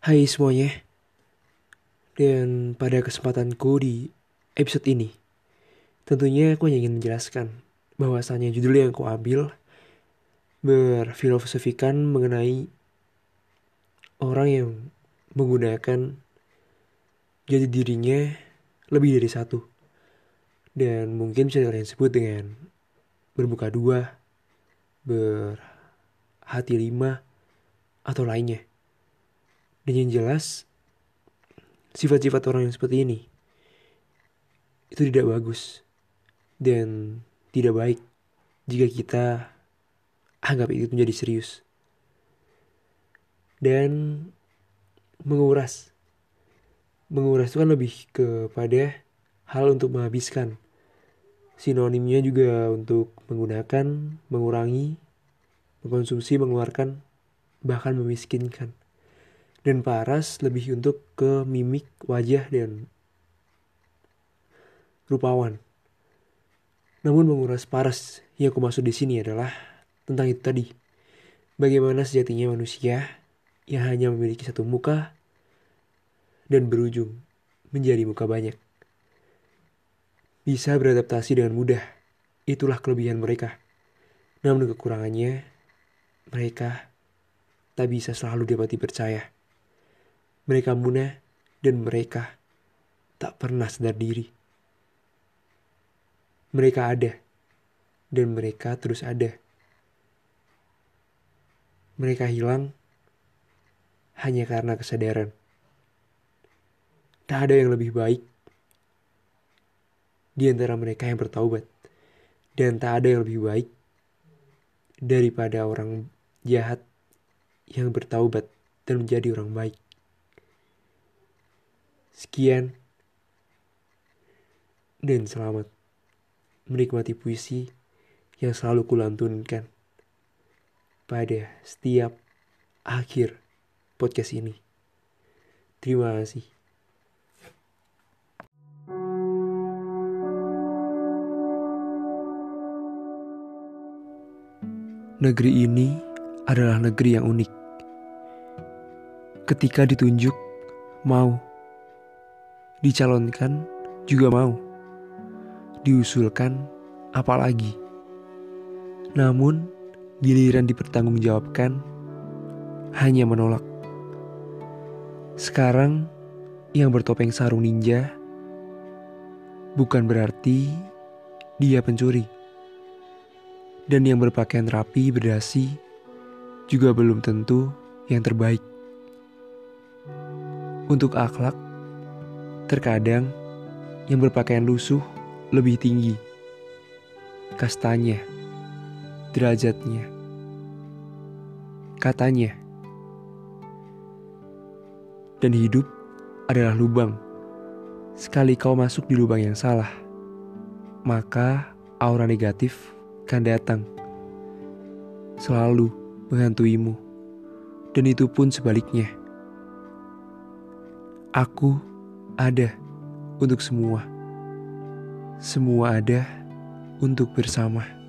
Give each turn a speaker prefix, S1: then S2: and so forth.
S1: Hai semuanya, dan pada kesempatanku di episode ini, tentunya aku hanya ingin menjelaskan bahwasannya judul yang aku ambil berfilosofikan mengenai orang yang menggunakan jadi dirinya lebih dari satu. Dan mungkin bisa kalian sebut dengan berbuka dua, berhati lima, atau lainnya. Yang jelas, sifat-sifat orang yang seperti ini itu tidak bagus dan tidak baik jika kita anggap itu menjadi serius. Dan menguras. Menguras itu kan lebih kepada hal untuk menghabiskan. Sinonimnya juga untuk menggunakan, mengurangi, mengkonsumsi, mengeluarkan, bahkan memiskinkan. Dan paras lebih untuk ke mimik wajah dan rupawan. Namun menguras paras yang aku maksud di sini adalah tentang itu tadi. Bagaimana sejatinya manusia yang hanya memiliki satu muka dan berujung menjadi muka banyak. Bisa beradaptasi dengan mudah. Itulah kelebihan mereka. Namun kekurangannya, mereka tak bisa selalu dapat dipercaya. Mereka munah dan mereka tak pernah sadar diri. Mereka ada dan mereka terus ada. Mereka hilang hanya karena kesadaran. Tak ada yang lebih baik di antara mereka yang bertaubat. Dan tak ada yang lebih baik daripada orang jahat yang bertaubat dan menjadi orang baik. Sekian dan selamat menikmati puisi yang selalu kulantunkan pada setiap akhir podcast ini. Terima kasih. Negeri ini adalah negeri yang unik. Ketika ditunjuk, mau dicalonkan juga mau, diusulkan apalagi. Namun, giliran dipertanggungjawabkan, hanya menolak. Sekarang, yang bertopeng sarung ninja bukan berarti dia pencuri. Dan yang berpakaian rapi berdasi juga belum tentu yang terbaik. Untuk akhlak, Terkadang yang berpakaian lusuh lebih tinggi. Kastanya, derajatnya, katanya. Dan hidup adalah lubang. Sekali kau masuk di lubang yang salah, maka aura negatif kan datang. Selalu menghantuimu. Dan itu pun sebaliknya. Aku ada untuk semua. Semua ada untuk bersama.